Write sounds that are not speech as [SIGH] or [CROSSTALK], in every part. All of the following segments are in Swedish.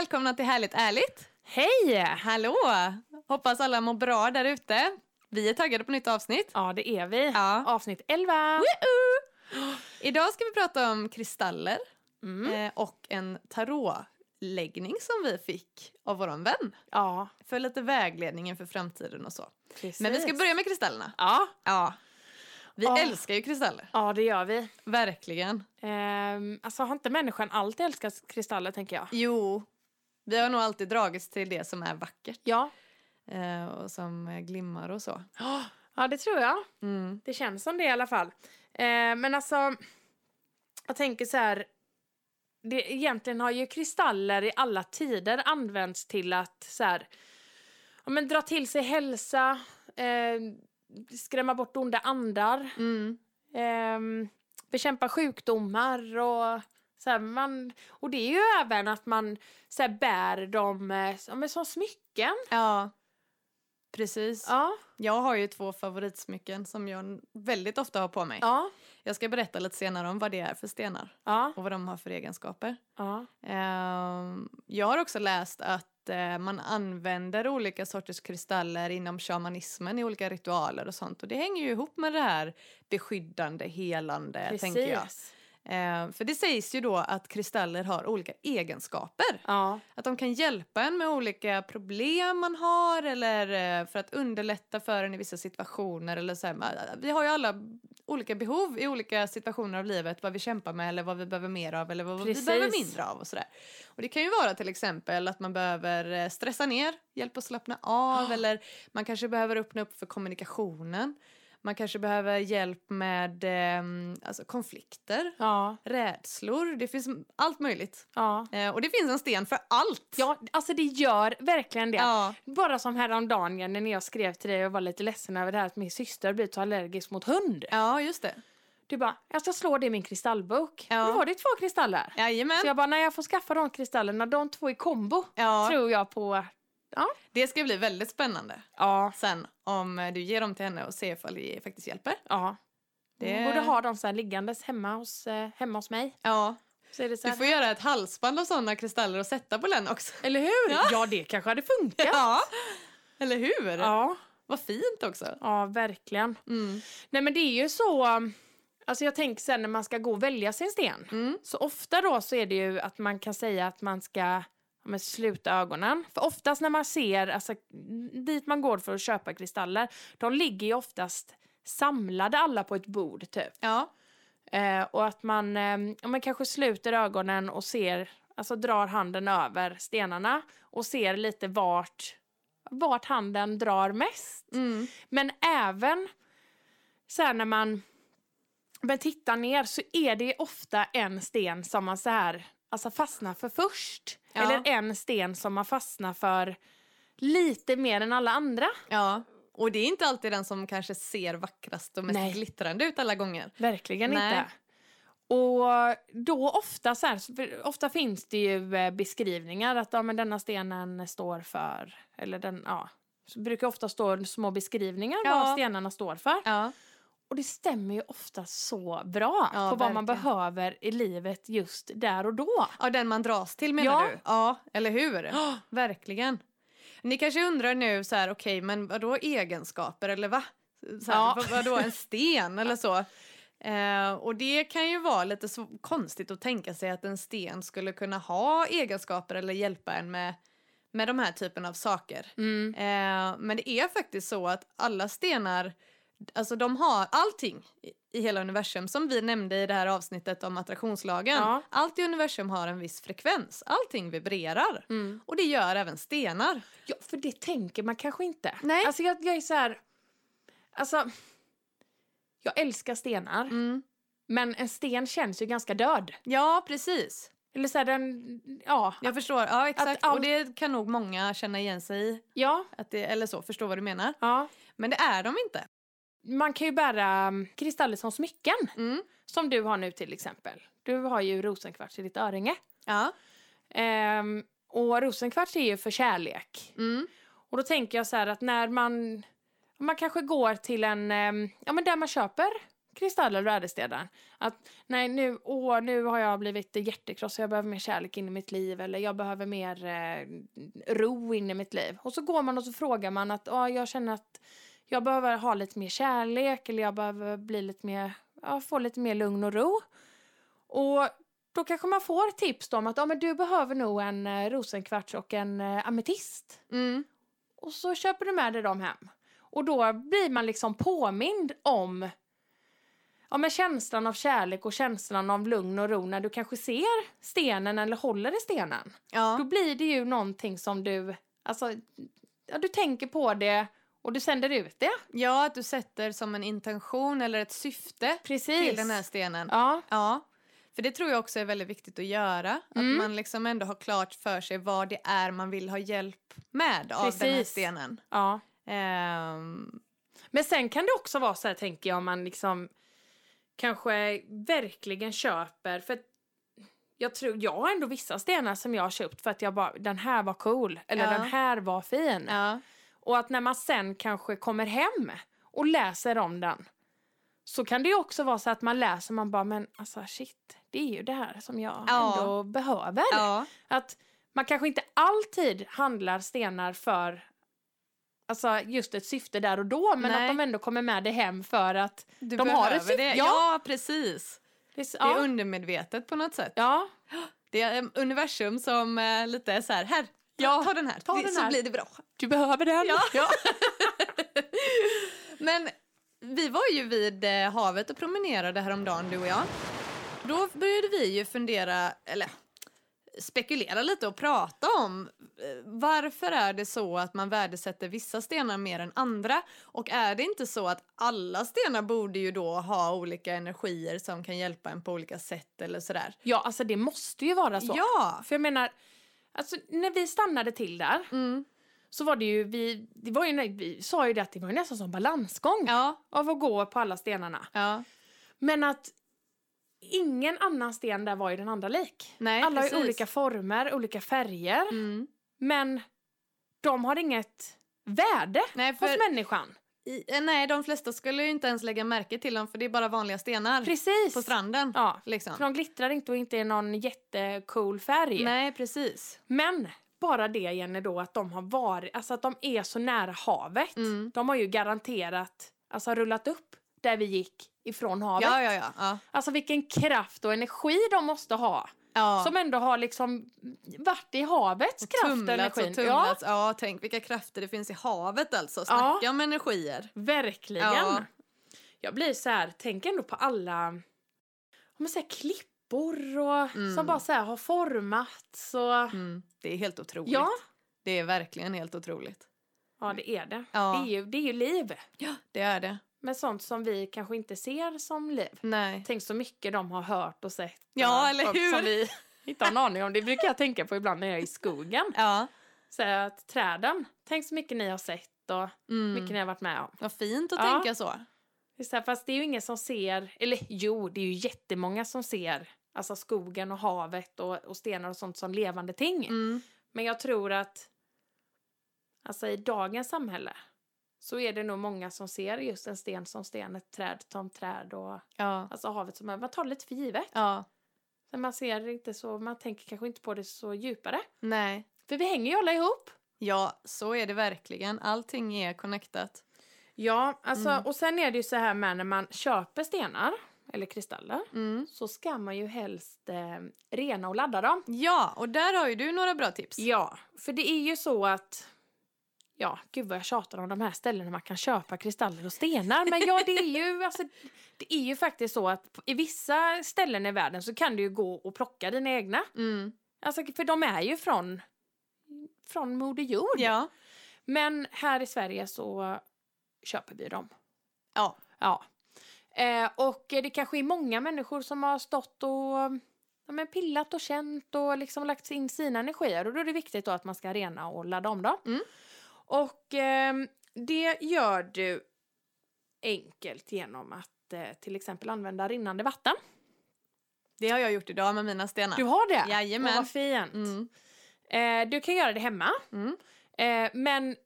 välkomna till Härligt ärligt. Hej! Hallå! Hoppas alla mår bra där ute. Vi är taggade på nytt avsnitt. Ja, det är vi. Ja. Avsnitt 11. Woohoo! Idag ska vi prata om kristaller Mm. eh, och en tarotläggning som vi fick av vår vän. Ja, För lite vägledning inför framtiden och så. precis. Men vi ska börja med kristallerna. Ja, Ja. Vi Ja. älskar ju kristaller. ja det gör vi. Verkligen. Ehm, alltså har inte människan alltid älskat kristaller, tänker jag? Jo, vi har nog alltid dragits till det som är vackert Ja. eh, och som eh, glimmar och så. Ja, det tror jag. Mm. Det känns som det i alla fall. Ehm, men alltså, jag tänker så här. Det, egentligen har ju kristaller i alla tider använts till att så här, ja, men dra till sig hälsa, eh, skrämma bort onda andar. Mm. ehm, bekämpa sjukdomar och så här, man, och det är ju även att man så här, bär dem eh, ja, som smycken. Ja, precis. Ja, Jag har ju två favoritsmycken som jag väldigt ofta har på mig. ja, Jag ska berätta lite senare om vad det är för stenar ja, och vad de har för egenskaper. ja. Ehm, jag har också läst att eh, man använder olika sorters kristaller inom shamanismen i olika ritualer och sånt. Och det hänger ju ihop med det här beskyddande, helande, tänker jag. Ehm, för det sägs ju då att kristaller har olika egenskaper. Ja, Att de kan hjälpa en med olika problem man har eller eh, för att underlätta för en i vissa situationer. Eller så här, vi har ju alla olika behov i olika situationer av livet, vad vi kämpar med eller vad vi behöver mer av eller vad Precis. vi behöver mindre av och sådär. Och det kan ju vara till exempel att man behöver eh, stressa ner, hjälp att slappna av [GASPS] eller man kanske behöver öppna upp för kommunikationen. Man kanske behöver hjälp med eh, alltså konflikter, ja, rädslor, det finns allt möjligt. ja. Eh, och det finns en sten för allt. Ja, alltså det gör verkligen det. Ja. Bara som häromdagen när jag skrev till dig och var lite ledsen över det här att min syster blivit så allergisk mot hund. Ja, just det. Du bara, jag ska slå det i min kristallbok. Ja. Och då var det två kristaller. Jajamän. Så jag bara, när jag får skaffa de kristallerna, de två i kombo, Ja, tror jag på... Ja. det ska bli väldigt spännande Ja. sen om eh, du ger dem till henne och ser ifall det faktiskt hjälper. Ja. Det- Det... Borde ha dem så här liggandes hemma hos, eh, hemma hos mig. Ja, Så det så du här, får göra ett halsband av sådana kristaller och sätta på den också. Eller hur? Ja. Ja. det kanske hade funkat. Ja, eller hur? Ja, Vad fint också. ja verkligen. Mm. Nej men det är ju så, alltså jag tänker sen när man ska gå och välja sin sten. Mm. Så ofta då så är det ju att man kan säga att man ska men sluta ögonen. För oftast när man ser, alltså dit man går för att köpa kristaller, de ligger ju oftast samlade alla på ett bord typ. Ja, Eh, och att man, eh, man kanske sluter ögonen och ser, alltså drar handen över stenarna och ser lite vart, vart handen drar mest. mm. Men även så när man men tittar ner så är det ofta en sten som man så här, alltså fastnar för först. Ja. Eller en sten som man fastnar för lite mer än alla andra. ja. Och det är inte alltid den som kanske ser vackrast och mest Nej. glittrande ut alla gånger. Verkligen Nej. inte. Och då ofta så här, ofta finns det ju eh, beskrivningar att ja, men denna stenen står för, eller den, ja, så brukar ofta stå små beskrivningar Ja. vad stenarna står för. Ja, Och det stämmer ju ofta så bra Ja, på vad man behöver i livet just där och då. ja den man dras till menar Ja. du? Ja, eller hur? Verkligen. Ni kanske undrar nu så här, okej, men vadå egenskaper eller va? Så här, Ja. vad, vadå en sten eller så? Eh, och det kan ju vara lite konstigt att tänka sig att en sten skulle kunna ha egenskaper eller hjälpa en med, med de här typen av saker. Mm. Eh, men det är faktiskt så att alla stenar, alltså de har allting i, hela universum som vi nämnde i det här avsnittet om attraktionslagen. Ja. Allt i universum har en viss frekvens, allting vibrerar. Mm. Och det gör även stenar. Ja, för det tänker man kanske inte. Nej. Alltså jag, jag är så här, alltså, jag älskar stenar, Mm. men en sten känns ju ganska död. Ja, precis. Eller så här, den, ja, Jag förstår, ja exakt. all- Och det kan nog många känna igen sig i. ja, Att det, eller så, förstå vad du menar. ja. Men det är de inte. Man kan ju bära um, kristaller som smycken, Mm. som du har nu till exempel. Du har ju rosenkvarts i ditt örhänge. Ja. Ehm, och rosenkvarts är ju för kärlek. Mm. Och då tänker jag så här att när man, man kanske går till en, ehm, ja men där man köper kristaller och ädelstenar. Att nej, nu, åh, nu har jag blivit hjärtekrossad, jag behöver mer kärlek in i mitt liv eller jag behöver mer eh, ro in i mitt liv. Och så går man och så frågar man att åh, jag känner att jag behöver ha lite mer kärlek eller jag behöver bli lite mer, ja, få lite mer lugn och ro. Och då kanske man får tips då om att ja, men du behöver nog en eh, rosenkvarts och en eh, ametist. Mm. Och så köper du med dig dem hem. Och då blir man liksom påmind om ja, men känslan av kärlek och känslan av lugn och ro när du kanske ser stenen eller håller i stenen. Då Ja. blir det ju någonting som du, alltså, ja, du tänker på det och du sänder ut det. ja, att du sätter som en intention eller ett syfte Precis. till den här stenen. Ja, Ja, för det tror jag också är väldigt viktigt att göra. Att Mm. man liksom ändå har klart för sig vad det är man vill ha hjälp med av den här Precis. stenen. ja. Ehm, Men sen kan det också vara så här, tänker jag, om man liksom kanske verkligen köper, för att jag tror, jag har ändå vissa stenar som jag har köpt för att jag bara, den här var cool, eller Ja. den här var fin. ja. Och att när man sen kanske kommer hem och läser om den så kan det ju också vara så att man läser man bara, men alltså shit, det är ju det här som jag Ja. ändå behöver. ja. Att man kanske inte alltid handlar stenar för alltså just ett syfte där och då, men Nej. att de ändå kommer med det hem för att Du De har ett syfte, det. ja. Ja, precis. det är, Det är ja, undermedvetet på något sätt. ja, Det är universum som eh, lite är så här, här, Ja, ta den här, ta det, den så här. blir det bra. du behöver den. Ja. [LAUGHS] Men vi var ju vid eh, havet och promenerade häromdagen, du och jag. Då började vi ju fundera, eller spekulera lite och prata om eh, varför är det så att man värdesätter vissa stenar mer än andra? Och är det inte så att alla stenar borde ju då ha olika energier som kan hjälpa en på olika sätt eller sådär? ja, alltså det måste ju vara så. Ja! För jag menar, alltså när vi stannade till där Mm. så var det ju, vi, det var ju, vi sa ju det att det var ju nästan som balansgång Ja, av att gå på alla stenarna. ja. Men att ingen annan sten där var ju den andra lik. Nej, alla har olika former, olika färger, Mm. men de har inget värde Nej, hos för människan. I, eh, nej, de flesta skulle ju inte ens lägga märke till dem för det är bara vanliga stenar Precis. på stranden. Ja, Liksom. för de glittrar inte och inte är någon jättecool färg. Nej, precis. Men bara det Jenny då att de har varit, alltså att de är så nära havet. Mm. De har ju garanterat, alltså rullat upp där vi gick ifrån havet. Ja, ja, ja. ja. Alltså vilken kraft och energi de måste ha. Ja. Som ändå har liksom varit i havets kraft och tumlats energi. och tumlats. Ja. tänk vilka krafter det finns i havet alltså. Snacka om energier. Ja, verkligen. Ja. Jag blir så här, tänk ändå på alla om man säger klippor och Mm. som bara så här har formats och Mm. Det är helt otroligt. ja, Det är verkligen helt otroligt. ja det är det. Ja. Det, är ju, det är ju liv. Ja, det är det. Men sånt som vi kanske inte ser som liv. Nej. Tänk så mycket de har hört och sett. Ja, och, eller hur? Som vi inte har en aning om. Det brukar jag tänka på ibland när jag är i skogen. [LAUGHS] Ja. Så att träden, tänk så mycket ni har sett och Mm. mycket ni har varit med om. Vad fint att Ja. tänka så. Det så här, fast det är ju ingen som ser, eller jo, det är ju jättemånga som ser alltså skogen och havet och, och stenar och sånt som levande ting. Mm. Men jag tror att alltså i dagens samhälle så är det nog många som ser just en sten som sten, ett träd som träd och Ja. alltså havet som man tar lite för givet. Ja. Men man ser inte så, man tänker kanske inte på det så djupare. Nej. För vi hänger ju alla ihop. Ja, så är det verkligen. Allting är connectat. Ja, alltså Mm. och sen är det ju så här med när man köper stenar eller kristaller Mm. så ska man ju helst eh, rena och ladda dem. Ja, och där har ju du några bra tips. Ja, för det är ju så att Ja, gud vad jag tjatar om de här ställena man kan köpa kristaller och stenar. Men ja, det är ju, [LAUGHS] alltså, det är ju faktiskt så att i vissa ställen i världen så kan du ju gå och plocka dina egna. Mm. Alltså, för de är ju från, från Moder Jord. Ja. Men här i Sverige så köper vi dem. Ja. Ja. Eh, och det kanske är många människor som har stått och ja, men pillat och känt och liksom lagt in sina energier. Och då är det viktigt då att man ska rena och ladda om dem. Mm. Och ehm, det gör du enkelt genom att eh, till exempel använda rinnande vatten. Det har jag gjort idag med mina stenar. Du har det? Jajamän. Vad fint. Mm. Eh, du kan göra det hemma. Mm. Eh, men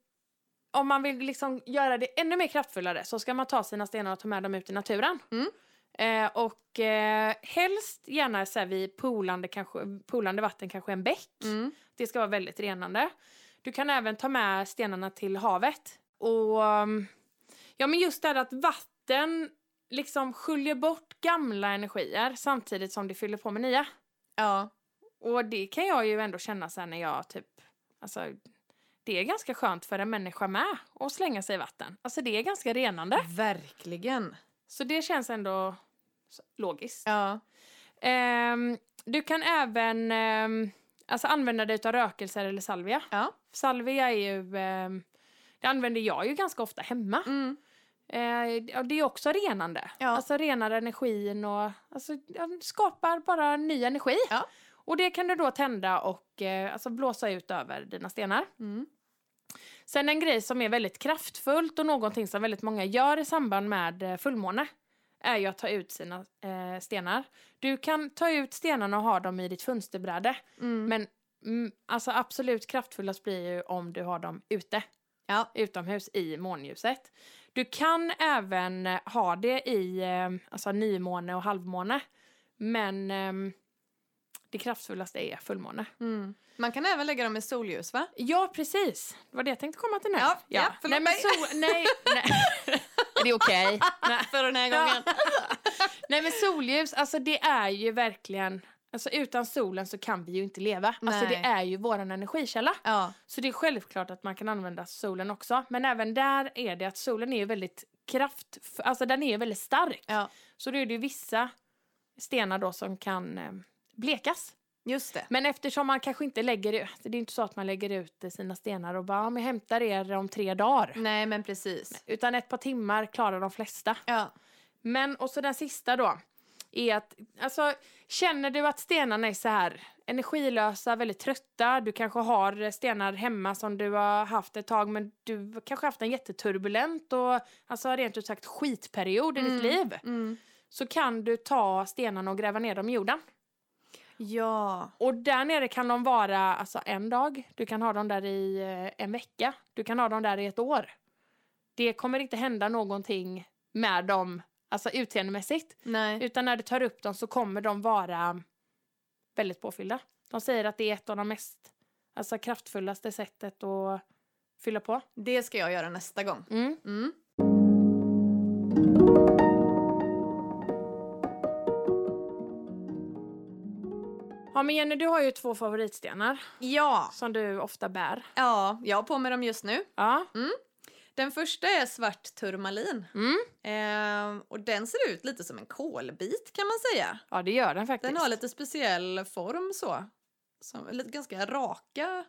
om man vill liksom göra det ännu mer kraftfullare så ska man ta sina stenar och ta med dem ut i naturen. Mm. Eh, och eh, helst gärna så här, vid poolande, kanske, poolande vatten, kanske en bäck. Mm. Det ska vara väldigt renande. Du kan även ta med stenarna till havet. Och um, ja, men just det här att vatten liksom sköljer bort gamla energier samtidigt som det fyller på med nya. Ja. Och det kan jag ju ändå känna sen när jag typ, alltså det är ganska skönt för en människa med att slänga sig i vatten. Alltså det är ganska renande. Verkligen. Så det känns ändå logiskt. Ja. Ehm, du kan även ehm, alltså använda dig av rökelser eller salvia. Ja. Salvia är ju, ehm, det använder jag ju ganska ofta hemma. Mm. Eh, det är också renande. Ja. Alltså renar energin och alltså, skapar bara ny energi. Ja. Och det kan du då tända och eh, alltså blåsa ut över dina stenar. Mm. Sen en grej som är väldigt kraftfullt och någonting som väldigt många gör i samband med eh, fullmåne är ju att ta ut sina eh, stenar. Du kan ta ut stenarna och ha dem i ditt fönsterbräde. Mm. Men mm, alltså absolut kraftfullast blir ju om du har dem ute. Ja. Utomhus i månljuset. Du kan även eh, ha det i eh, alltså nymåne och halvmåne. Men ehm, det kraftfullaste är fullmåne. Mm. Man kan även lägga dem i solljus va? Ja, precis. Det var det jag tänkte komma till nu. Ja, ja, förlåt nej, men sol, nej, nej. [LAUGHS] Är det okej? nej. För den här gången. nej, men solljus, alltså det är ju verkligen... Alltså utan solen så kan vi ju inte leva. Alltså det Nej. är ju våran energikälla. Ja. Så det är självklart att man kan använda solen också. Men även där är det att solen är ju väldigt kraft... Alltså den är ju väldigt stark. ja. Så då är det ju vissa stenar då som kan eh, blekas. Just det. Men eftersom man kanske inte lägger ut, det är inte så att man lägger ut sina stenar och bara, "Ja, men hämtar er om tre dagar. Nej men precis. Utan ett par timmar klarar de flesta. Ja. Men, och så den sista då, är att, alltså, känner du att stenarna är så här energilösa, väldigt trötta, du kanske har stenar hemma som du har haft ett tag, men du kanske haft en jätteturbulent och alltså rent ut sagt skitperiod i ditt liv, Mm. så kan du ta stenarna och gräva ner dem i jorden. Ja. Och där nere kan de vara alltså en dag, du kan ha dem där i eh, en vecka, du kan ha dem där i ett år. Det kommer inte hända någonting med dem, alltså utseendemässigt. Nej. Utan när du tar upp dem så kommer de vara väldigt påfyllda. De säger att det är ett av de mest alltså, kraftfullaste sättet att fylla på. Det ska jag göra nästa gång. Mm. Mm. Ja men Jenny, du har ju två favoritstenar Ja. som du ofta bär. Ja, jag har på mig dem just nu. Ja. Den första är svart turmalin. Mm. Ehm, och den ser ut lite som en kolbit kan man säga. ja, det gör den faktiskt. Den har lite speciell form så. Som, lite ganska raka...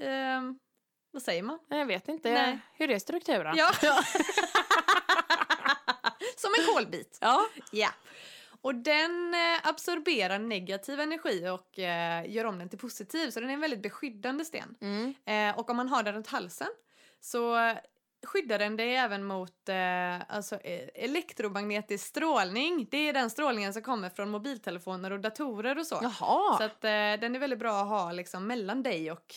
ehm, vad säger man? Jag vet inte Nej. hur är strukturen. Ja. [LAUGHS] som en kolbit. ja. Ja. Och den eh, absorberar negativ energi och eh, gör om den till positiv. Så den är en väldigt beskyddande sten. Mm. Eh, och om man har den runt halsen så skyddar den dig även mot eh, alltså, eh, elektromagnetisk strålning. Det är den strålningen som kommer från mobiltelefoner och datorer och så. Jaha. Så att, eh, den är väldigt bra att ha liksom, mellan dig och,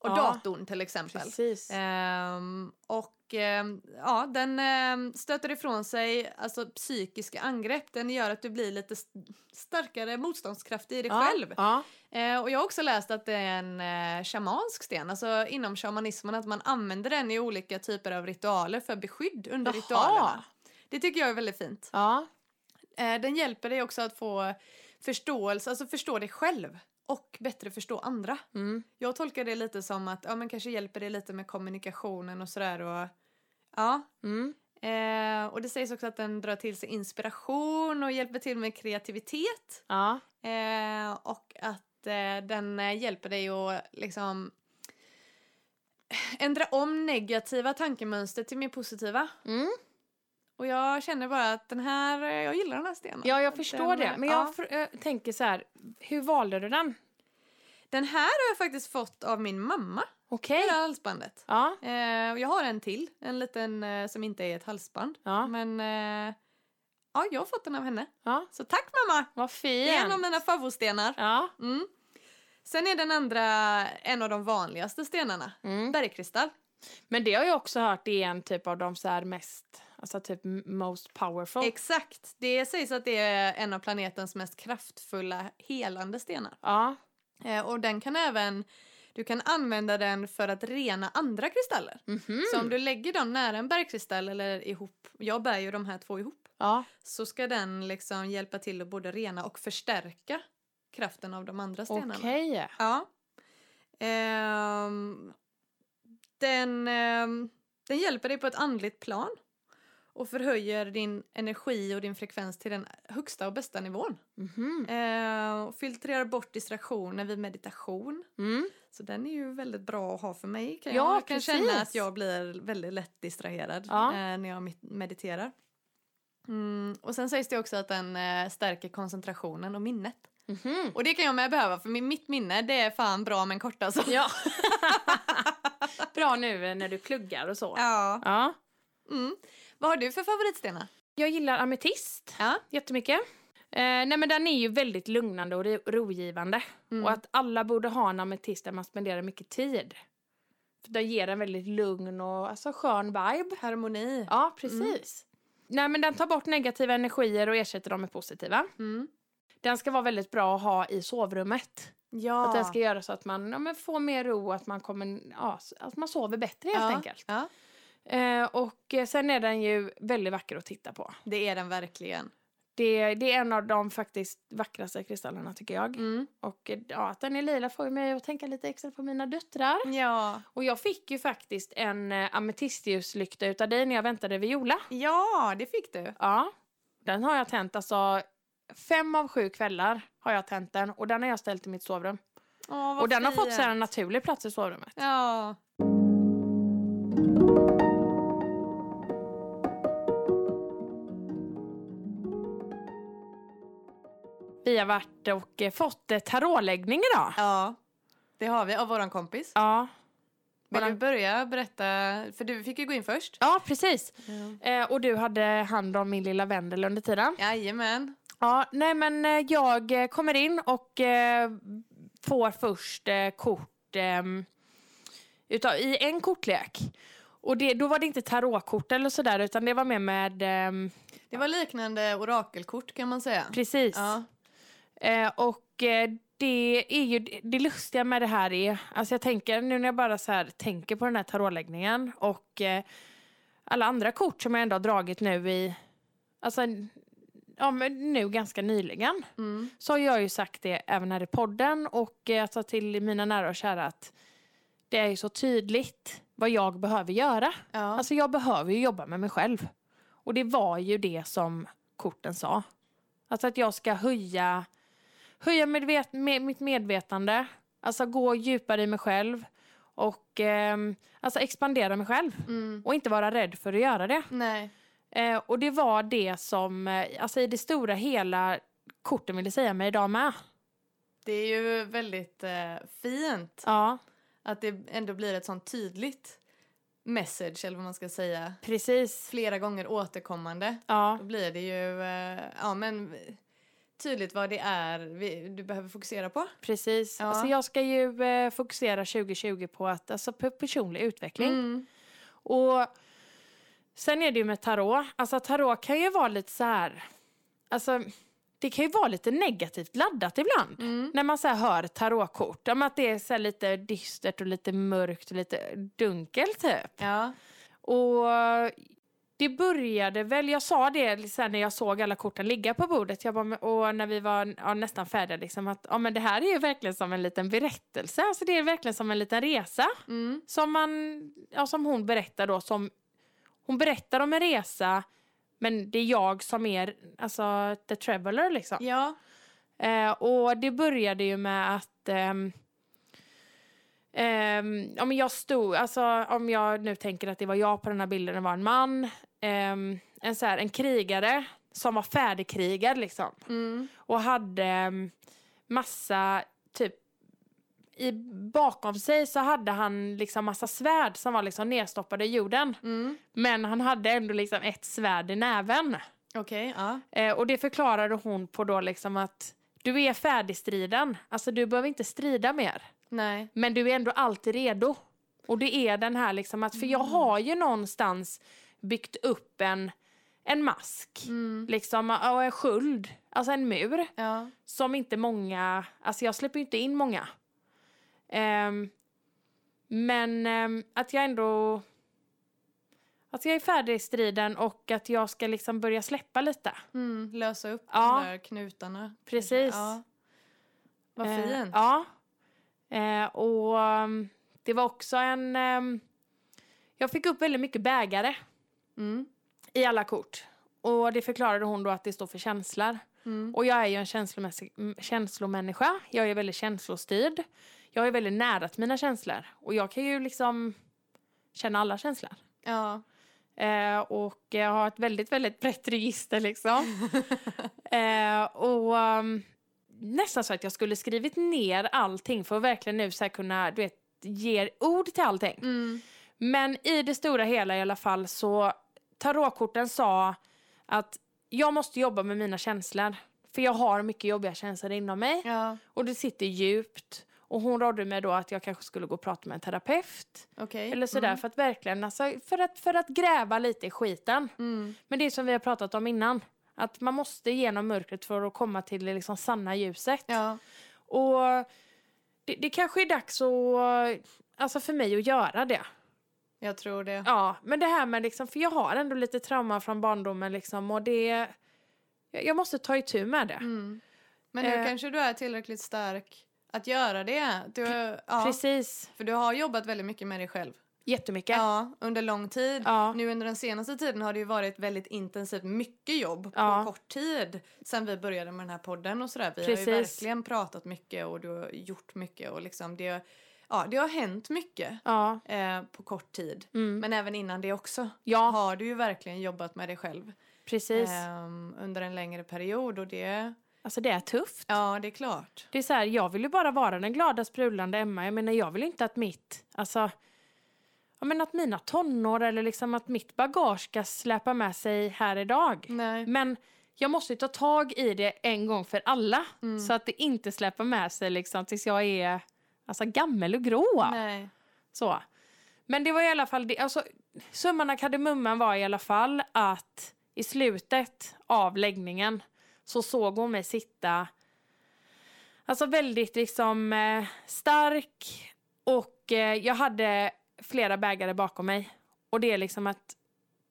och Ja. datorn till exempel. Precis. Ehm, och ehm, ja, den ehm, stöter ifrån sig alltså, psykiska angrepp. Den gör att du blir lite st- starkare motståndskraftig i dig ja. själv. Ja. Eh, och jag har också läst att det är en eh, shamansk sten, alltså inom shamanismen att man använder den i olika typer av ritualer för beskydd under Jaha. ritualerna. Det tycker jag är väldigt fint. ja. Eh, den hjälper dig också att få förståelse, alltså förstå dig själv och bättre förstå andra. Mm. Jag tolkar det lite som att ja, men kanske hjälper det lite med kommunikationen och sådär. Och, ja. Mm. Eh, och det sägs också att den drar till sig inspiration och hjälper till med kreativitet. Ja. Eh, och att eh, den eh, hjälper dig att liksom ändra om negativa tankemönster till mer positiva. Mm. Och jag känner bara att den här, eh, jag gillar den här stenen. Ja, jag förstår Den, det. eh, Men ja. jag fr- jag tänker så här, hur valde du den? Den här har jag faktiskt fått av min mamma, Okej. det här halsbandet. Ja. Eh, jag har en till, en liten eh, som inte är ett halsband. Ja. Men eh, ja, jag har fått den av henne. ja. Så tack mamma! Vad fin. Det är en av mina favoritstenar. Ja. Mm. Sen är den andra en av de vanligaste stenarna, Mm. bergkristall. Men det har jag också hört är en typ av de så mest, alltså typ most powerful. Exakt. Det sägs att det är en av planetens mest kraftfulla helande stenar. ja. Eh, och den kan även, du kan använda den för att rena andra kristaller. Mhm. Så om du lägger dem nära en bergkristall eller ihop, jag bär ju de här två ihop, Ja. så ska den liksom hjälpa till att både rena och förstärka kraften av de andra stenarna. Okej. Ja. Ehm, den, ehm, den hjälper dig på ett andligt plan och förhöjer din energi och din frekvens till den högsta och bästa nivån. Ehm, och filtrerar bort distraktioner vid meditation. Mm. Så den är ju väldigt bra att ha för mig. Kan Ja, jag kan känna precis. att jag blir väldigt lätt distraherad Ja. eh, när jag mediterar. Mm, och sen sägs det också att den eh, stärker koncentrationen och minnet. Mhm. Och det kan jag med behöva för mitt minne det är fan bra men kort alltså. Ja. [LAUGHS] Bra nu när du pluggar och så. Ja. Ja. Mm. Vad har du för favoritstenar? Jag gillar ametist Ja. jättemycket. Eh, nej men den är ju väldigt lugnande och ro- rogivande. Mm. Och att alla borde ha en ametist där man spenderar mycket tid. För den ger en väldigt lugn och alltså, skön vibe. Harmoni. Ja, precis. Nej men den tar bort negativa energier och ersätter dem med positiva. Mm. Den ska vara väldigt bra att ha i sovrummet. Ja. Att den ska göra så att man ja, får mer ro och att man, kommer, ja, att man sover bättre helt ja. enkelt. Eh, och eh, sen är den ju väldigt vacker att titta på. det är den verkligen. Det, det är en av de faktiskt vackraste kristallerna tycker jag. Mm. Och eh, ja, att den är lila får mig att tänka lite extra på mina döttrar. Ja. Och jag fick ju faktiskt en ametistljuslykta utav dig när jag väntade Viola. ja, det fick du. Ja. Den har jag tänt alltså fem av sju kvällar har jag tänt den och den har jag ställt i mitt sovrum. Åh, och den har fått fint. så här en naturlig plats i sovrummet. Ja. Vi har varit och eh, fått eh, tarotläggning idag. ja, det har vi av våran kompis. Ja. Vill du börja berätta? För du fick ju gå in först. Ja, precis. Ja. Eh, och du hade hand om min lilla Vendel under tiden. Jajamän. Ja, nej men eh, jag eh, kommer in och eh, får först eh, kort ehm, utav, i en kortlek. Och det, då var det inte tarotkort eller sådär utan det var mer med, ehm, Det var liknande orakelkort kan man säga. precis. Ja. Eh, och eh, det är ju det lustiga med det här är, alltså jag tänker nu när jag bara så här tänker på den här tarotläggningen och eh, alla andra kort som jag ändå har dragit nu i, alltså ja, men nu ganska nyligen. Mm. så har jag ju sagt det även här i podden och eh, alltså till mina nära och kära att det är ju så tydligt vad jag behöver göra. Ja. Alltså jag behöver ju jobba med mig själv. Och det var ju det som korten sa. Alltså att jag ska höja, höja medvet, med, mitt medvetande, alltså gå djupare i mig själv och ehm, alltså expandera mig själv Mm. och inte vara rädd för att göra det. Nej. Eh, och det var det som, eh, alltså i det stora hela, korten ville säga mig idag med. Det är ju väldigt eh, fint Ja, att det ändå blir ett sånt tydligt message eller vad man ska säga. precis. Flera gånger återkommande. Ja, Då blir det ju eh, ja, men, tydligt vad det är vi, du behöver fokusera på. precis. Ja. Alltså jag ska ju eh, fokusera 2020 på att, alltså på personlig utveckling. Mm. Och sen är det ju med tarot. Alltså tarot kan ju vara lite så här, alltså det kan ju vara lite negativt laddat ibland. Mm. När man så hör tarotkort. Om att det är så lite dystert och lite mörkt och lite dunkelt typ. Ja. Och det började väl, jag sa det sen när jag såg alla korten ligga på bordet, jag bara, och när vi var ja, nästan färdiga, liksom, att ja, men det här är ju verkligen som en liten berättelse, alltså det är verkligen som en liten resa. Mm. Som, man, ja, som hon berättar då, som, hon berättar om en resa, men det är jag som är alltså, the traveler liksom. Ja. Eh, och det började ju med att ehm, ehm, om jag stod, alltså om jag nu tänker att det var jag på den här bilden, det var en man, ehm, en, så här, en krigare som var färdigkrigad liksom Mm. och hade ehm, massa typ i, bakom sig så hade han liksom massa svärd som var liksom nedstoppade i jorden. Mm. Men han hade ändå liksom ett svärd i näven. Okej, ja. Eh, och det förklarade hon på då liksom att du är färdigstriden. Alltså du behöver inte strida mer. Nej. Men du är ändå alltid redo. Och det är den här liksom att, för jag har ju någonstans byggt upp en, en mask, Mm. liksom, och en sköld, alltså en mur Ja. som inte många, alltså jag släpper inte in många. Ehm, men ehm, att jag ändå, att jag är färdig i striden och att jag ska liksom börja släppa lite. Mm. Lösa upp Ja. de där knutarna. Precis. Ja. Vad Eh, fint. ja. Eh, och um, det var också en... ehm, jag fick upp väldigt mycket bägare Mm. i alla kort. Och det förklarade hon då att det står för känslor. Mm. Och jag är ju en känslomässig, känslomänniska. Jag är väldigt känslostyrd. Jag är väldigt nära till mina känslor. Och jag kan ju liksom känna alla känslor. Ja. Eh, och jag har ett väldigt, väldigt brett register liksom. [LAUGHS] eh, och um, nästan så att jag skulle skrivit ner allting för att verkligen nu så här kunna du vet, ge ord till allting. Mm. Men i det stora hela i alla fall så tarotkorten sa att jag måste jobba med mina känslor. För jag har mycket jobbiga känslor inom mig Ja. och det sitter djupt. Och hon rådde mig då att jag kanske skulle gå och prata med en terapeut. Okej. Eller sådär Mm. för att verkligen, alltså, för, att, för att gräva lite i skiten. Mm. Men det är som vi har pratat om innan. Att man måste genom mörkret för att komma till det liksom sanna ljuset. Ja. Och det, det kanske är dags att, alltså för mig att göra det. Jag tror det. Ja, men det här med liksom, för jag har ändå lite trauma från barndomen liksom och det, jag måste ta itu med det. Mm. Men nu Eh. kanske du är tillräckligt stark att göra det. Du, ja, Precis, För du har jobbat väldigt mycket med dig själv. jättemycket. Ja, under lång tid. Ja. Nu under den senaste tiden har det ju varit väldigt intensivt, mycket jobb Ja. på kort tid sen vi började med den här podden och sådär. Vi har Precis. ju verkligen pratat mycket och du har gjort mycket och liksom det, ja, det har hänt mycket Ja, eh, på kort tid. mm. Men även innan det också ja har du ju verkligen jobbat med dig själv precis. ehm, under en längre period och det, Alltså det är tufft. ja det är klart. Det är så här, jag vill ju bara vara den glada sprudlande Emma. Jag menar, jag vill inte att mitt, alltså, jag menar att mina tonår eller liksom att mitt bagage ska släpa med sig här idag. Nej. Men jag måste ju ta tag i det en gång för alla. Mm. Så att det inte släpar med sig liksom tills jag är alltså, gammel och grå. Nej. Så. Men det var i alla fall, det, alltså, summan av kardemumman var i alla fall att i slutet av läggningen så såg hon mig sitta alltså väldigt liksom eh, stark och eh, jag hade flera bägare bakom mig. Och det är liksom att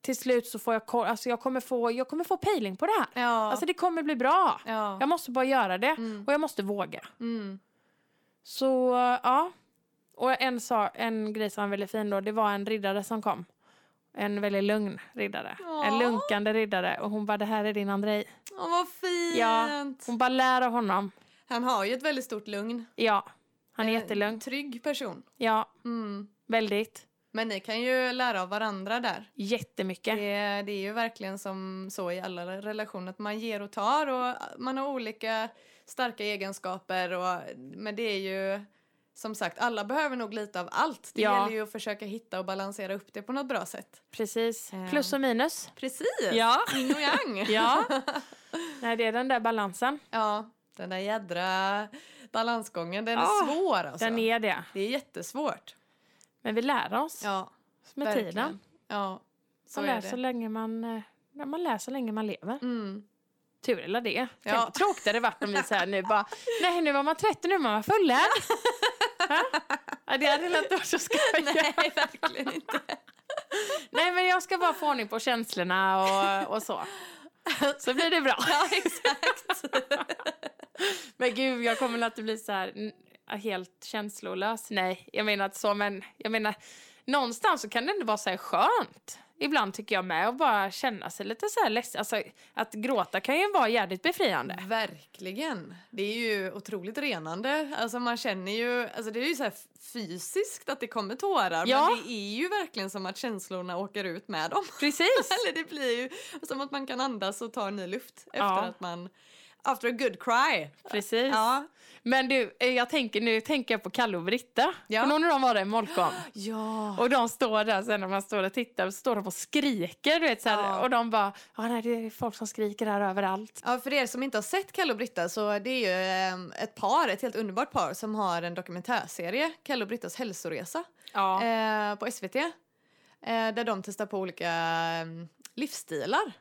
till slut så får jag, alltså jag kommer få, jag kommer få pejling på det här. Ja. Alltså det kommer bli bra. ja. Jag måste bara göra det Mm. och jag måste våga. Mm. Så ja. Och en, sa, en grej som var väldigt fin då, det var en riddare som kom. En väldigt lugn riddare. Åh. En lunkande riddare. Och hon bara, det här är din Andrei. Åh, vad fint! Ja. Hon bara lär av honom. Han har ju ett väldigt stort lugn. Ja, han är En jättelugn. Trygg person. Ja, Mm. väldigt. Men ni kan ju lära av varandra där. Jättemycket. Det, det är ju verkligen som så i alla relationer att man ger och tar och man har olika starka egenskaper och, men det är ju som sagt, alla behöver nog lite av allt. Det Ja. gäller ju att försöka hitta och balansera upp det på något bra sätt. Precis. Eh. Plus och minus. Precis! Ja. Yin och yang. [LAUGHS] Ja. [LAUGHS] Nej, det är den där balansen. ja, den där jädra balansgången, den är Ja, svår alltså. Den är det. Det är jättesvårt. Men vi lär oss Ja, med verkligen. tiden. Ja, så Man är lär, så länge man, eh, man lär så länge man lever. Mm. Tur eller det. Ja. Tänk tråkigt det varit om vi så här nu bara, nej nu var man 30, nu var man fullärd. Ha? [LAUGHS] ja, det hade inte varit så skoj. Nej, verkligen inte. Nej men jag ska bara få ordning på känslorna och, och så. Så blir det bra. Ja, exakt. Men gud, jag kommer att bli så här helt känslolös. Nej, jag menar inte så, men jag menar någonstans så kan det ändå vara så här skönt. Ibland tycker jag med att bara känna sig lite så här ledsen. Alltså att gråta kan ju vara jävligt befriande. Verkligen. Det är ju otroligt renande. Alltså man känner ju, alltså det är ju så fysiskt att det kommer tårar Ja. men det är ju verkligen som att känslorna åker ut med dem. Precis. [LAUGHS] Eller det blir ju som att man kan andas och ta ny luft efter Ja. att man After a good cry. Precis. Ja. Men du, eh, jag tänker, nu tänker jag på Kalle och Britta. Ja. Kommer du ihåg när de var där i Molkom? Ja. Och de står där sen när man står och tittar så står de och skriker. Du vet, så här, Ja. Och de bara, ja, nej, det är folk som skriker här överallt. Ja, för er som inte har sett Kalle och Britta så det är ju eh, ett par, ett helt underbart par som har en dokumentärserie, Kalle och Brittas hälsoresa, Ja. eh, på SVT. Eh, där de testar på olika eh, livsstilar.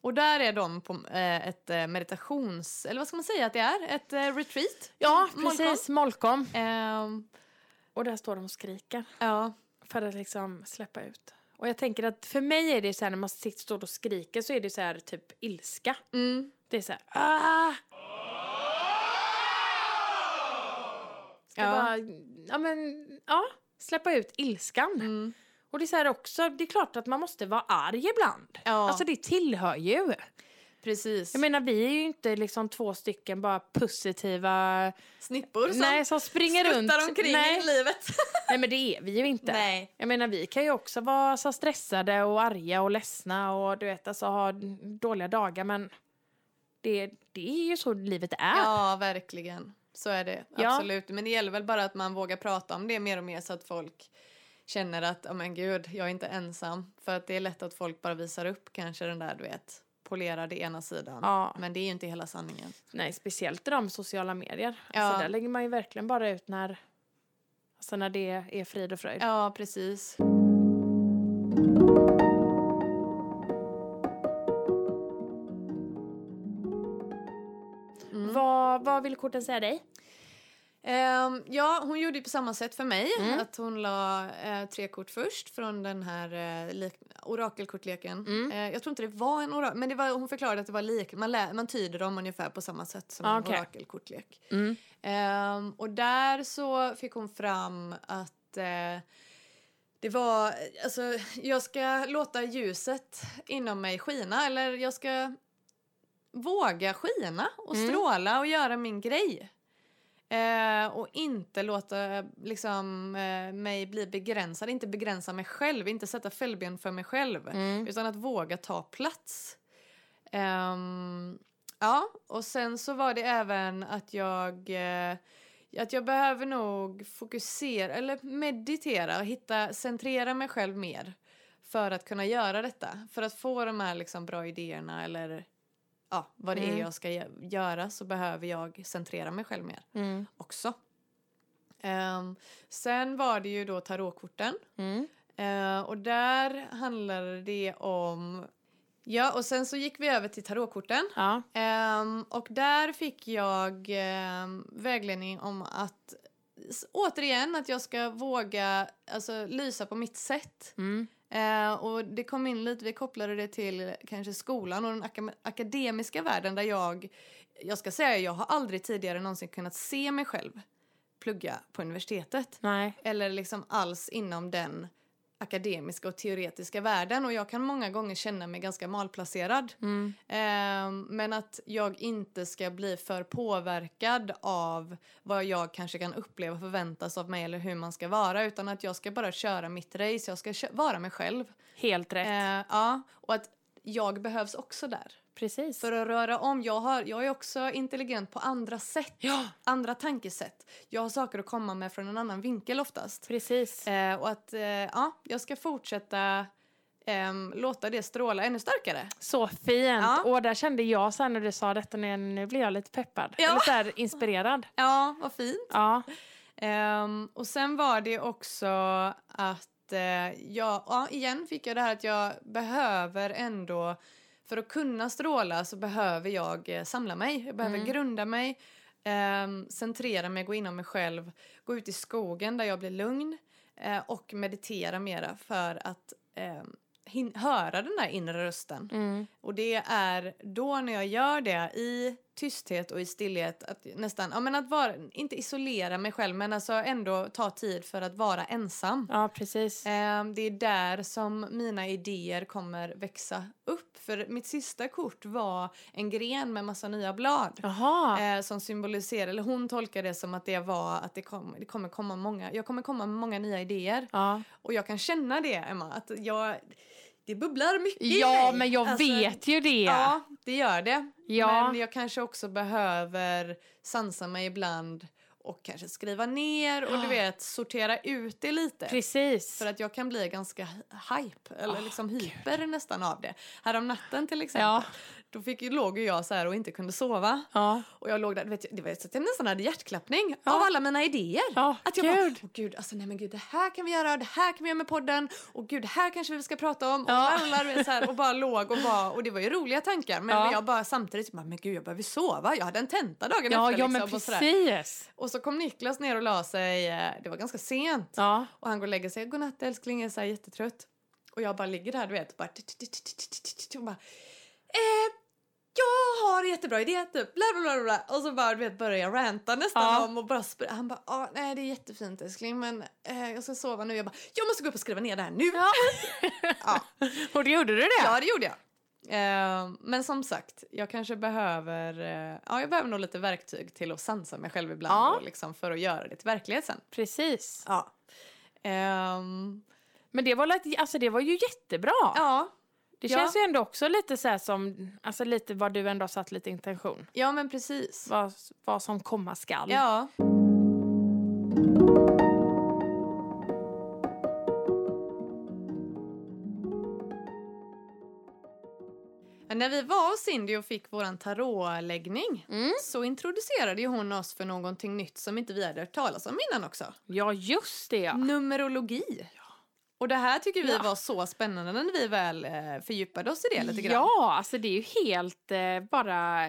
Och där är de på eh, ett eh, meditations... Eller vad ska man säga att det är? Ett eh, retreat. ja, precis. Molkom. Ehm, Och där står de och skriker ja. för att liksom släppa ut. Och jag tänker att för mig är det så här när man sitter står och skriker så är det så här typ ilska. Mm. Det är så här, ah! Ska Ja. bara, ja men, ja, släppa ut ilskan. Mm. Och det är så här också, det är klart att man måste vara arg ibland. Ja. Alltså det tillhör ju. Precis. Jag menar vi är ju inte liksom två stycken bara positiva, Snippor som nej som springer runt. omkring nej, i livet. [LAUGHS] nej men det är vi ju inte. Nej. Jag menar vi kan ju också vara så stressade och arga och ledsna och du vet alltså ha dåliga dagar men det, det är ju så livet är. Ja, verkligen. Så är det. Ja. Absolut. Men det gäller väl bara att man vågar prata om det mer och mer så att folk känner att, oh men gud, jag är inte ensam. För att det är lätt att folk bara visar upp kanske den där, du vet, polerade ena sidan. Ja. Men det är ju inte hela sanningen. Nej, speciellt i de sociala medier. Ja. Alltså, där lägger man ju verkligen bara ut när, alltså när det är frid och fröjd. Ja, precis. Vad, vad vill korten säga dig? Ehm, ja, hon gjorde ju på samma sätt för mig. Mm. Att hon la eh, tre kort först från den här lik- orakelkortleken. Mm. Eh, jag tror inte det var en orakel, men det var, hon förklarade att det var lik. Man, man tyder dem ungefär på samma sätt som Ah, en okej. orakelkortlek. Mm. Ehm, och där så fick hon fram att det var, alltså jag ska låta ljuset inom mig skina eller jag ska våga skina och Mm. stråla och göra min grej. Eh, och inte låta liksom, eh, mig bli begränsad, inte begränsa mig själv, inte sätta fällben för mig själv. Mm. Utan att våga ta plats. Ehm, ja, och sen så var det även att jag eh, att jag behöver nog fokusera eller meditera och hitta, centrera mig själv mer för att kunna göra detta. För att få de här liksom bra idéerna eller ja, vad det är Mm. jag ska gö- göra så behöver jag centrera mig själv mer Mm. också. Ehm, sen var det ju då tarotkorten. Mm. Eh, och där handlade det om... Ja, och sen så gick vi över till tarotkorten. Ja. Ehm, och där fick jag ehm, vägledning om att återigen att jag ska våga alltså, lysa på mitt sätt. Mm. Eh, och det kom in lite, vi kopplade det till kanske skolan och den aka- akademiska världen där jag, jag ska säga jag har aldrig tidigare någonsin kunnat se mig själv plugga på universitetet. Nej. Eller liksom alls inom den akademiska och teoretiska världen och jag kan många gånger känna mig ganska malplacerad. Mm. Ehm, men att jag inte ska bli för påverkad av vad jag kanske kan uppleva förväntas av mig eller hur man ska vara utan att jag ska bara köra mitt race, jag ska vara mig själv. Helt rätt. Eh, ja, och att jag behövs också där. Precis. För att röra om, jag, har, jag är också intelligent på andra sätt, Ja, andra tankesätt. Jag har saker att komma med från en annan vinkel oftast. precis. Eh, och att eh, ja, jag ska fortsätta ehm, låta det stråla ännu starkare. Så fint. Ja. Och där kände jag sen när du sa detta, nu, nu blev jag lite peppad. Ja. Eller så här inspirerad. [LAUGHS] Ja, vad fint. Ja. Ehm, och sen var det också att eh, jag, ja, igen fick jag det här att jag behöver ändå, för att kunna stråla så behöver jag eh, samla mig. Jag behöver Mm. grunda mig, ehm, centrera mig, gå inom mig själv, gå ut i skogen där jag blir lugn eh, och meditera mera för att hin- höra den där inre rösten. Mm. Och det är då när jag gör det i tysthet och i stillhet att nästan, ja men att vara, inte isolera mig själv men alltså ändå ta tid för att vara ensam. ja, precis. Ehm, det är där som mina idéer kommer växa upp. För mitt sista kort var en gren med massa nya blad. Jaha. Eh, som symboliserar, eller hon tolkar det som att det var att det, kom, det kommer komma många, jag kommer komma med många nya idéer. Ja. Och jag kan känna det, Emma, att jag, det bubblar mycket i Ja, mig. men jag Alltså, vet ju det. Ja, det gör det. Ja. Men jag kanske också behöver sansa mig ibland och kanske skriva ner och du vet sortera ut det lite. Precis. För att jag kan bli ganska hype, eller Åh, liksom hyper nästan av det. Härom natten till exempel, Ja. Då fick, ju- låg ju jag så här och inte kunde sova. Ja. Och jag låg där, vet, det var så att jag nästan hade hjärtklappning Ja. av alla mina idéer. Ja, Att jag gud. bara, åh gud, alltså nej men gud, det här kan vi göra, det här kan vi göra med podden, och gud, det här kanske vi ska prata om, och, du vet, så här, och bara låg och bara, och det var ju roliga tankar, men Ja. jag bara samtidigt, bara, men gud, jag behöver sova, jag hade en tenta dagen Ja, efter ja liksom, och, sådär. precis. och så kom Niklas ner och la sig, eh, det var ganska sent, och han går och lägger sig, godnatt älskling, jag är så här jättetrött. Och jag bara ligger där, du vet, och bara, och bara eh, jag har en jättebra idé, typ, bla bla bla bla. Och så bara, du vet, börjar jag ranta nästan Ja. om och bara Han bara, ah, nej det är jättefint älskling, men eh, jag ska sova nu. Jag bara, jag måste gå upp och skriva ner det här nu. Ja. [LAUGHS] Ja, [LAUGHS] Och då gjorde du det? ja det gjorde jag. Eh, men som sagt, jag kanske behöver, eh, ja jag behöver nog lite verktyg till att sansa mig själv ibland Ja. och liksom för att göra det till verklighet sen. Precis. Ja. Ehm, Men det var, alltså det var ju jättebra. ja, Det Ja. känns ju ändå också lite så som, alltså lite vad du ändå har satt lite intention. ja men precis. Vad, vad som komma skall. Ja. När vi var hos Cindy och fick våran tarotläggning Mm. så introducerade hon oss för någonting nytt som inte vi hade hört talas om innan också. Ja, just det. Numerologi. Och det här tycker vi Ja. var så spännande när vi väl eh, fördjupade oss i det lite grann. Ja, alltså det är ju helt eh, bara...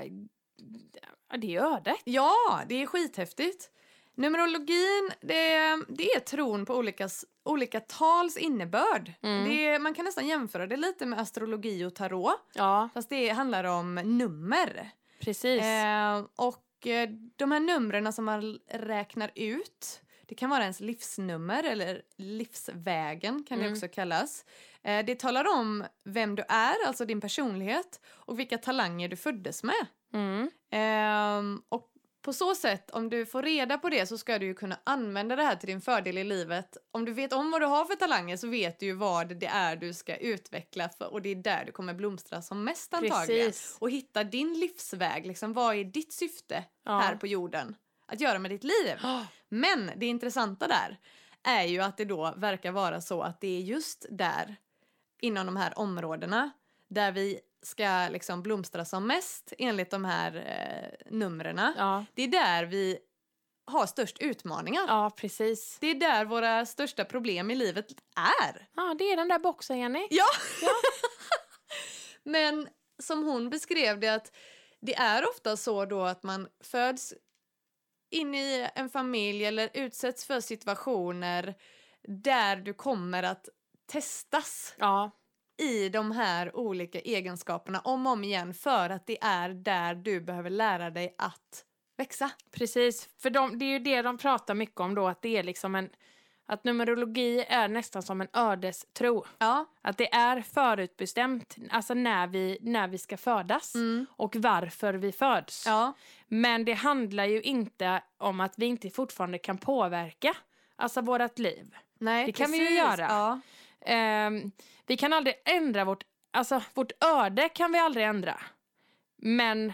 Det är ödet. Ja, det är skithäftigt. Numerologin, det, det är tron på olika, olika tals innebörd. Mm. Det, man kan nästan jämföra det lite med astrologi och tarot. Ja, Fast det handlar om nummer. precis. Eh, och eh, de här numren som man räknar ut, det kan vara ens livsnummer eller livsvägen kan det Mm. också kallas. Eh, det talar om vem du är, alltså din personlighet och vilka talanger du föddes med. Mm. Ehm, och på så sätt, om du får reda på det så ska du ju kunna använda det här till din fördel i livet. Om du vet om vad du har för talanger så vet du ju vad det är du ska utveckla för och det är där du kommer blomstra som mest antagligen. Precis. Och hitta din livsväg, liksom vad är ditt syfte Ja. här på jorden att göra med ditt liv? [GASPS] Men det intressanta där är ju att det då verkar vara så att det är just där, inom de här områdena, där vi ska liksom blomstra som mest enligt de här eh, numren. Ja. Det är där vi har störst utmaningar. ja, precis. Det är där våra största problem i livet är. Ja, det är den där boxen, Jenny. Ja! [LAUGHS] Men som hon beskrev det att det är ofta så då att man föds in i en familj eller utsätts för situationer där du kommer att testas Ja, i de här olika egenskaperna om och om igen för att det är där du behöver lära dig att växa. precis. För de, det är ju det de pratar mycket om då, att det är liksom en... Att numerologi är nästan som en ödestro. Ja. Att det är förutbestämt, alltså när vi, när vi ska födas Mm. och varför vi föds. Ja. Men det handlar ju inte om att vi inte fortfarande kan påverka alltså vårt liv. Nej, Det kan vi ju precis. göra. Ja. Ehm, vi kan aldrig ändra vårt, alltså vårt öde kan vi aldrig ändra. Men,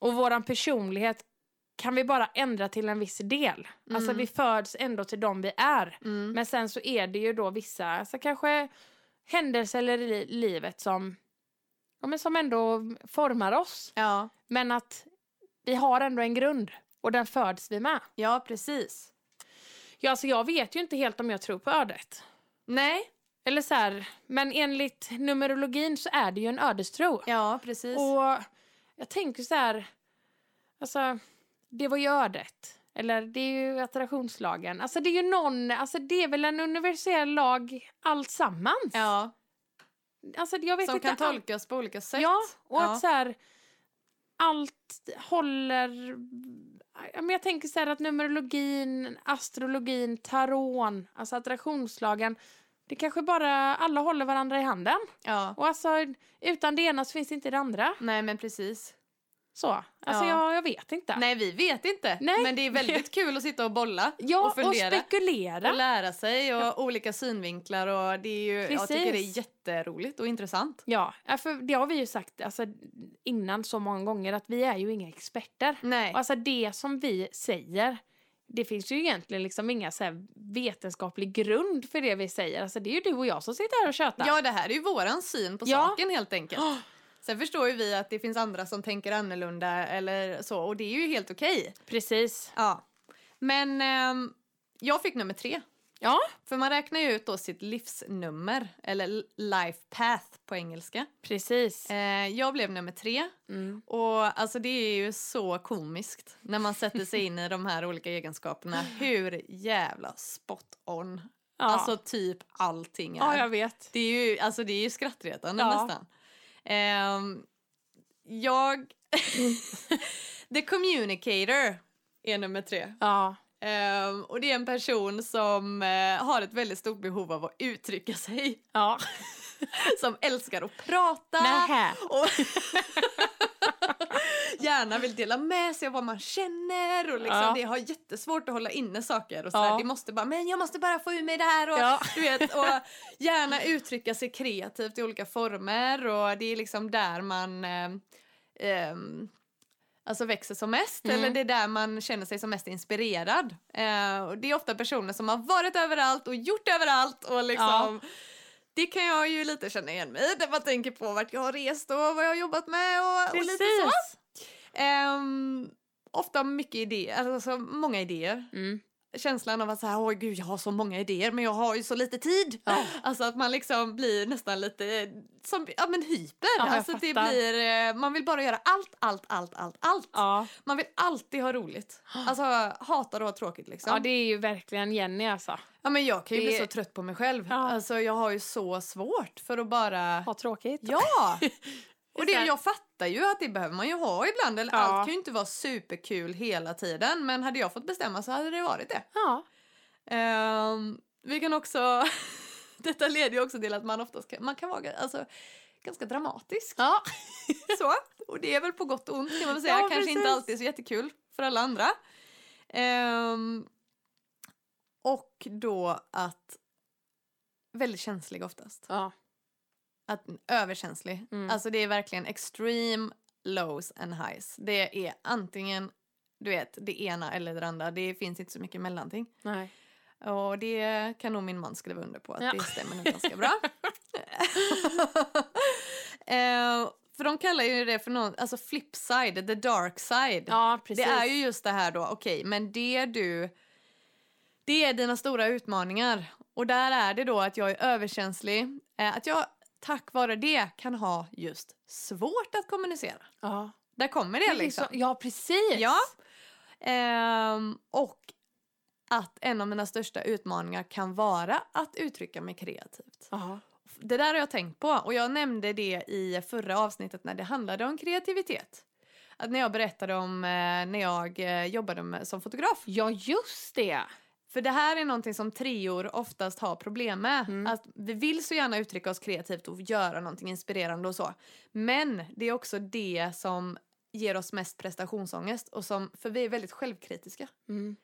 och våran personlighet kan vi bara ändra till en viss del. Alltså vi föds ändå till de vi är. Mm. Men sen så är det ju då vissa, alltså kanske händelser i li- livet som, ja, men som ändå formar oss. Ja. Men att vi har ändå en grund och den föds vi med. ja, precis. Ja, alltså jag vet ju inte helt om jag tror på ödet. Nej. Eller så här, men enligt numerologin så är det ju en ödestro. Ja, precis. Och jag tänker så här, alltså det var ju ödet. Eller det är ju attraktionslagen. Alltså det är ju någon, alltså det är väl en universell lag alltsammans. ja, Alltså jag vet som inte. kan tolkas på olika sätt. Ja, och Ja. att så här, allt håller... Men jag tänker så här att numerologin, astrologin, taron, alltså attraktionslagen, det kanske bara alla håller varandra i handen. ja. Och alltså utan det ena så finns inte det andra. Nej, men precis. Så. Alltså Ja. jag, jag vet inte. Nej, vi vet inte. Nej. Men det är väldigt [LAUGHS] kul att sitta och bolla ja, och och, fundera. spekulera. och lära sig och olika synvinklar och det är ju, jag tycker det är jätteroligt och intressant. Ja, ja, för det har vi ju sagt alltså, innan så många gånger att vi är ju inga experter. Nej. Och Alltså det som vi säger, det finns ju egentligen liksom inga så vetenskaplig grund för det vi säger. Alltså det är ju du och jag som sitter här och tjötar. Ja, det här är ju våran syn på Ja. saken helt enkelt. [GASPS] Åh, Sen förstår ju vi att det finns andra som tänker annorlunda eller så och det är ju helt okej. Precis. Ja. Men ehm, jag fick nummer tre. Ja, För man räknar ju ut då sitt livsnummer, eller life path på engelska. precis. Eh, jag blev nummer tre. Mm. Och alltså det är ju så komiskt när man sätter sig in i de här olika egenskaperna. Hur jävla spot on. Ja. Alltså typ allting är. ja, jag vet. Det är ju, alltså det är ju skrattretande Ja. nästan. Ehm, jag... [LAUGHS] The communicator är nummer tre. Ja. Ehm, och det är en person som eh, har ett väldigt stort behov av att uttrycka sig. Ja. [LAUGHS] Som älskar att prata. Nähä. Och [LAUGHS] gärna vill dela med sig av vad man känner och liksom, Ja. det har jättesvårt att hålla inne saker och sådär. Ja. Det måste bara, men jag måste bara få ur mig det här och Ja. du vet, och gärna uttrycka sig kreativt i olika former och det är liksom där man eh, ehm, Alltså växer som mest Mm. eller det är där man känner sig som mest inspirerad. Eh, och det är ofta personer som har varit överallt och gjort överallt och liksom Det kan jag ju lite känna igen mig i när man tänker på vart jag har rest och vad jag har jobbat med och, och lite så. Ehm, ofta mycket idéer, alltså många idéer. Mm. Känslan av att så här, åh gud jag har så många idéer men jag har ju så lite tid. Ja. Alltså att man liksom blir nästan lite som, ja men hyper. Ja, alltså det blir, eh, man vill bara göra allt, allt, allt, allt, allt. Ja. Man vill alltid ha roligt. Alltså hatar att ha tråkigt liksom. ja, det är ju verkligen Jenny alltså. Ja men jag kan ju Det- bli så trött på mig själv. Ja. Alltså jag har ju så svårt för att bara... Ha tråkigt. Ja! [LAUGHS] Och det, jag fattar ju att det behöver man ju ha ibland. Eller Ja. Allt kan ju inte vara superkul hela tiden. Men hade jag fått bestämma så hade det varit det. Ja. Ehm, vi kan också... [LAUGHS] Detta leder ju också till att man oftast kan, man kan vara alltså, ganska dramatisk. Ja. [LAUGHS] Så. Och det är väl på gott och ont kan man väl säga. Ja, Kanske precis. inte alltid så jättekul för alla andra. Ehm, och då att väldigt känslig oftast. ja. Att, överkänslig. Mm. Alltså det är verkligen extreme lows and highs. Det är antingen du vet, det ena eller det andra. Det finns inte så mycket mellanting. Nej. Och det kan nog min man skriva under på att Ja. det stämmer nog ganska bra. [LAUGHS] [LAUGHS] eh, för de kallar ju det för någon, alltså flip side, the dark side. Ja, precis. Det är ju just det här då, okej, men det du... Det är dina stora utmaningar. Och där är det då att jag är överkänslig. Eh, att jag tack vare det kan ha just svårt att kommunicera. Ja. Där kommer det liksom. liksom- Ja, precis. Ja. Ehm, och att en av mina största utmaningar kan vara att uttrycka mig kreativt. Ja. Det där har jag tänkt på och jag nämnde det i förra avsnittet när det handlade om kreativitet. Att när jag berättade om eh, när jag eh, jobbade med, som fotograf. ja, just det. För det här är någonting som trior oftast har problem med. Mm. Att vi vill så gärna uttrycka oss kreativt och göra någonting inspirerande och så. Men det är också det som ger oss mest prestationsångest och som, för vi är väldigt självkritiska. Mm.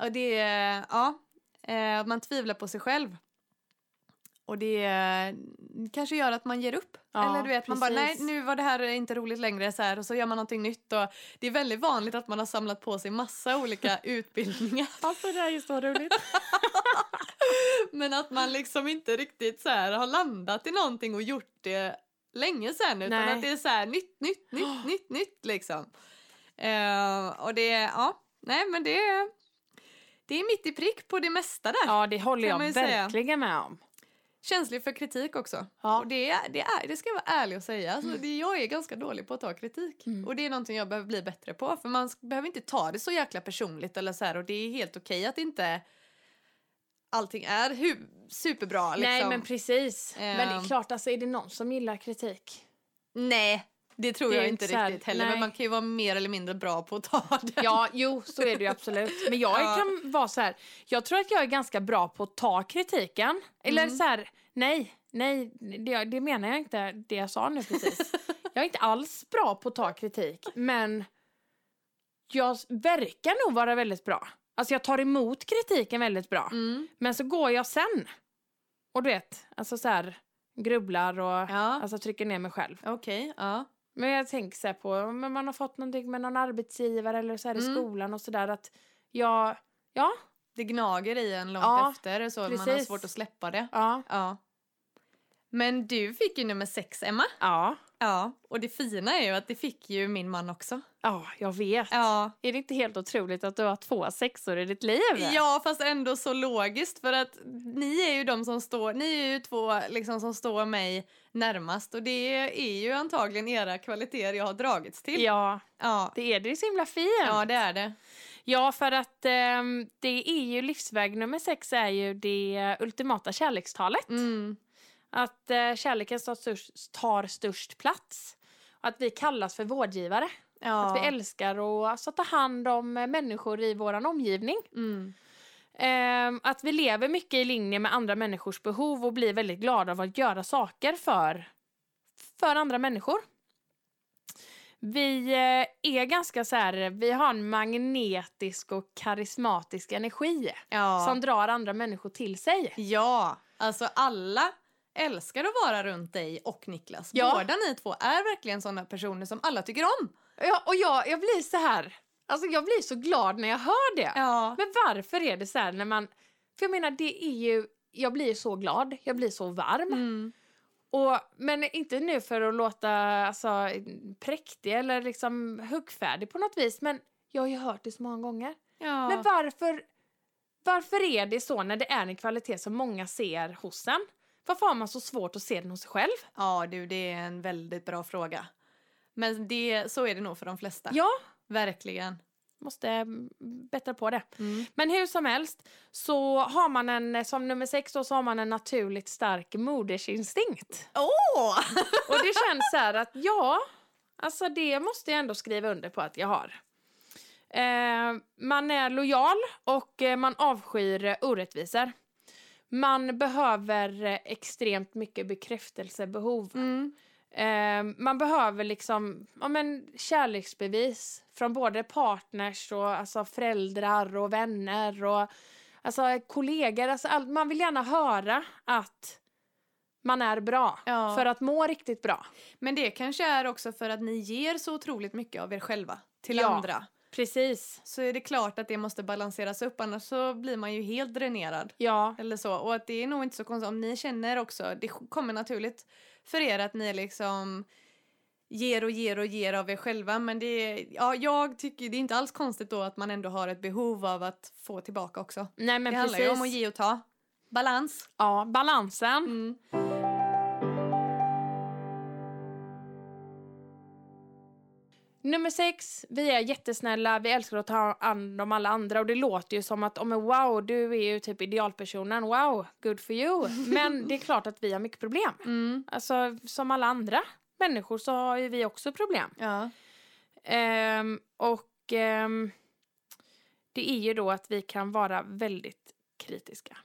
Och det är, ja, eh, man tvivlar på sig själv. Och det kanske gör att man ger upp. Ja, Eller du vet, man bara nej precis. nu var det här inte roligt längre så här och så gör man någonting nytt. Och det är väldigt vanligt att man har samlat på sig massa olika [LAUGHS] utbildningar. Alltså, det här är ju så roligt. [LAUGHS] Men att man liksom inte riktigt så här har landat i någonting och gjort det länge sen utan Nej. att det är så här nytt, nytt, nytt, [GASPS] nytt, nytt liksom. Eh, och det, ja, nej men det är, det är mitt i prick på det mesta där. Ja, det håller jag ju säga. verkligen med om. Känslig för kritik också. Ja. Och det, är- det, är, det ska jag vara ärlig och säga. Alltså, det, jag är ganska dålig på att ta kritik. Mm. Och det är någonting jag behöver bli bättre på. För man behöver inte ta det så jäkla personligt eller så här. Och det är helt okej att inte allting är hu- superbra. Liksom. Nej, men precis. Men det är Ehm. klart, alltså, är det någon som gillar kritik? Nej, det tror Det jag inte så här- riktigt heller. nej. Men man kan ju vara mer eller mindre bra på att ta det. Ja, jo, så är det ju absolut. Men jag Ja. kan vara så här, jag tror att jag är ganska bra på att ta kritiken. Eller Mm. så här, nej, nej, det, det menar jag inte, det jag sa nu precis. [LAUGHS] Jag är inte alls bra på att ta kritik, men jag verkar nog vara väldigt bra. Alltså jag tar emot kritiken väldigt bra. Mm. Men så går jag sen. Och du vet, alltså så här grubblar och Ja, alltså trycker ner mig själv. okej. ja. Men jag tänker så här på om man har fått någonting med någon arbetsgivare eller så här i Mm. skolan och sådär att jag, ja, Det gnager i en långt Ja, efter så man har precis. svårt att släppa det. ja, Ja. Men du fick ju nummer sex, Emma. ja, Ja. Och det fina är ju att det fick ju min man också. ja, jag vet. Ja. Är det inte helt otroligt att du har två sexor i ditt liv? Ja, fast ändå så logiskt för att ni är ju de som står, ni är ju två liksom som står mig närmast och det är ju antagligen era kvaliteter jag har dragits till. Ja, Ja, det är det är så himla fint. ja det är det. Ja, för att ehm, det är ju livsväg nummer sex är ju det ultimata kärlekstalet. Mm. Att eh, kärleken tar störst, tar störst plats. Och att vi kallas för vårdgivare. Ja. Att vi älskar och alltså, ta hand om eh, människor i vår omgivning. Mm. Ehm, att vi lever mycket i linje med andra människors behov och blir väldigt glada av att göra saker för, för andra människor. Vi eh, är ganska så här, vi har en magnetisk och karismatisk energi Ja. som drar andra människor till sig. ja, alltså alla älskar att vara runt dig och Niklas. Ja. Båda ni två är verkligen sådana personer som alla tycker om. Ja, och jag, jag blir så här, alltså jag blir så glad när jag hör det. Ja. Men varför är det så här när man, för jag menar det är ju, jag blir så glad, jag blir så varm. Mm. Och, men inte nu för att låta alltså, präktig eller liksom huggfärdig på något vis, men jag har ju hört det så många gånger. Ja. Men varför, varför är det så när det är en kvalitet som många ser hos en? Varför har man så svårt att se den hos sig själv? ja, du, det är en väldigt bra fråga. Men det, så är det nog för de flesta. Ja, Verkligen. måste mm, bättra på det. Mm. Men hur som helst så har man en, som nummer sex då, så har man en naturligt stark modersinstinkt. Åh! [LAUGHS] Och det känns så här att ja, alltså det måste jag ändå skriva under på att jag har. Eh, man är lojal och eh, man avskyr eh, orättvisor. Man behöver eh, extremt mycket bekräftelsebehov. Mm. Eh, man behöver liksom ja, men, kärleksbevis från både partners och alltså, föräldrar och vänner och alltså, kollegor. Alltså, all, man vill gärna höra att man är bra Ja. för att må riktigt bra. Men det kanske är också för att ni ger så otroligt mycket av er själva till Ja. andra. Precis. Så är det klart att det måste balanseras upp annars så blir man ju helt dränerad. Ja, Eller så. Och att det är nog inte så konstigt om ni känner också, det kommer naturligt för er att ni liksom ger och ger och ger av er själva men det är, ja jag tycker det är inte alls konstigt då att man ändå har ett behov av att få tillbaka också. nej men det handlar precis. ju om att ge och ta. Balans. Ja, balansen. Mm. Nummer sex, vi är jättesnälla, vi älskar att ta hand om alla andra och det låter ju som att oh, men wow, du är ju typ idealpersonen, wow, good for you. [LAUGHS] Men det är klart att vi har mycket problem. Mm. Alltså som alla andra människor så har ju vi också problem. Ja. Ehm, och ehm, det är ju då att vi kan vara väldigt kritiska.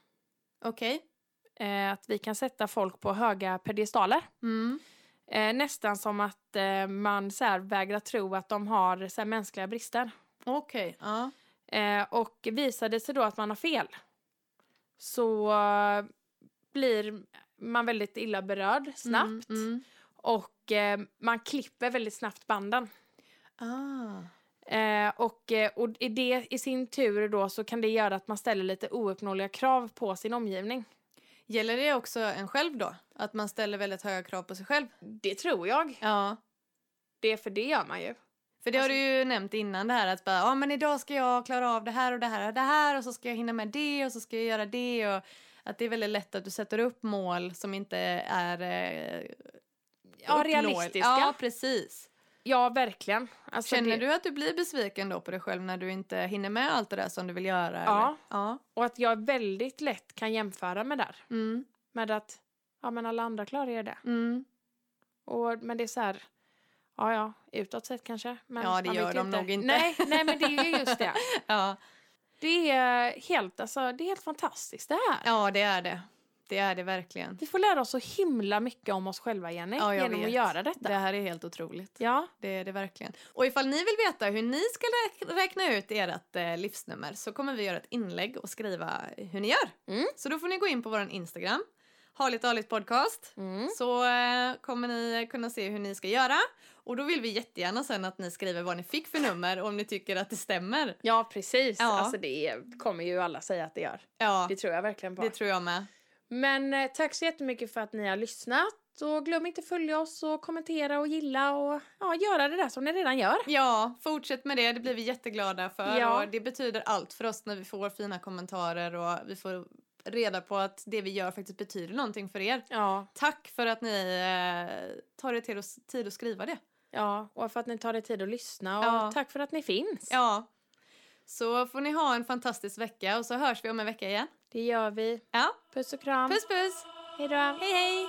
Okej. Eh, att vi kan sätta folk på höga pedestaler. Mm. Eh, nästan som att eh, man så här, vägrar tro att de har så här, mänskliga brister. Okej. Ja. Eh, och visar det sig då att man har fel så eh, blir man väldigt illa berörd snabbt. Mm. Mm. Och eh, man klipper väldigt snabbt banden. Ah. Eh, och, eh, och i det i sin tur då så kan det göra att man ställer lite ouppnåeliga krav på sin omgivning. Gäller det också en själv då? Att man ställer väldigt höga krav på sig själv? Det tror jag. Ja. Det för det gör man ju. För det har Alltså- du ju nämnt innan det här att bara, ja men idag ska jag klara av det här och det här och det här och så ska jag hinna med det och så ska jag göra det och att det är väldigt lätt att du sätter upp mål som inte är eh, Ja, realistiska. Ja, precis. Ja, verkligen. Alltså Känner det, du att du blir besviken då på dig själv när du inte hinner med allt det där som du vill göra? Ja. Eller? Ja. Och att jag väldigt lätt kan jämföra med där. Mm. Med att, ja men alla andra klarar ju det. Mm. Och, men det är så här, ja ja, utåt sett kanske. Men Ja, det gör de nog inte. Nej, nej, men det är ju just det. [LAUGHS] Ja. Det är helt, alltså, det är helt fantastiskt det här. ja, det är det. Det är det verkligen. Vi får lära oss så himla mycket om oss själva, Jenny, Ja, genom att vet. göra detta. Det här är helt otroligt. Ja, Det är det verkligen. Och ifall ni vill veta hur ni ska räk- räkna ut ert eh, livsnummer så kommer vi göra ett inlägg och skriva hur ni gör. Mm. Så då får ni gå in på vår Instagram, Harligt Arligt Podcast. mm. Så eh, kommer ni kunna se hur ni ska göra. Och då vill vi jättegärna sen att ni skriver vad ni fick för nummer och om ni tycker att det stämmer. ja precis. Ja. Alltså det kommer ju alla säga att det gör. Ja, Det tror jag verkligen på. det tror jag med. Men eh, tack så jättemycket för att ni har lyssnat. Och glöm inte följa oss och kommentera och gilla och ja, göra det där som ni redan gör. Ja, fortsätt med det. Det blir vi jätteglada för. Ja. Och det betyder allt för oss när vi får fina kommentarer och vi får reda på att det vi gör faktiskt betyder någonting för er. Ja, Tack för att ni eh, tar er tid att, tid att skriva det. ja, och för att ni tar er tid att lyssna och Ja. tack för att ni finns. Ja. Så får ni ha en fantastisk vecka och så hörs vi om en vecka igen. Det gör vi. Ja, Puss och kram. puss puss! Hej då. Hej hej!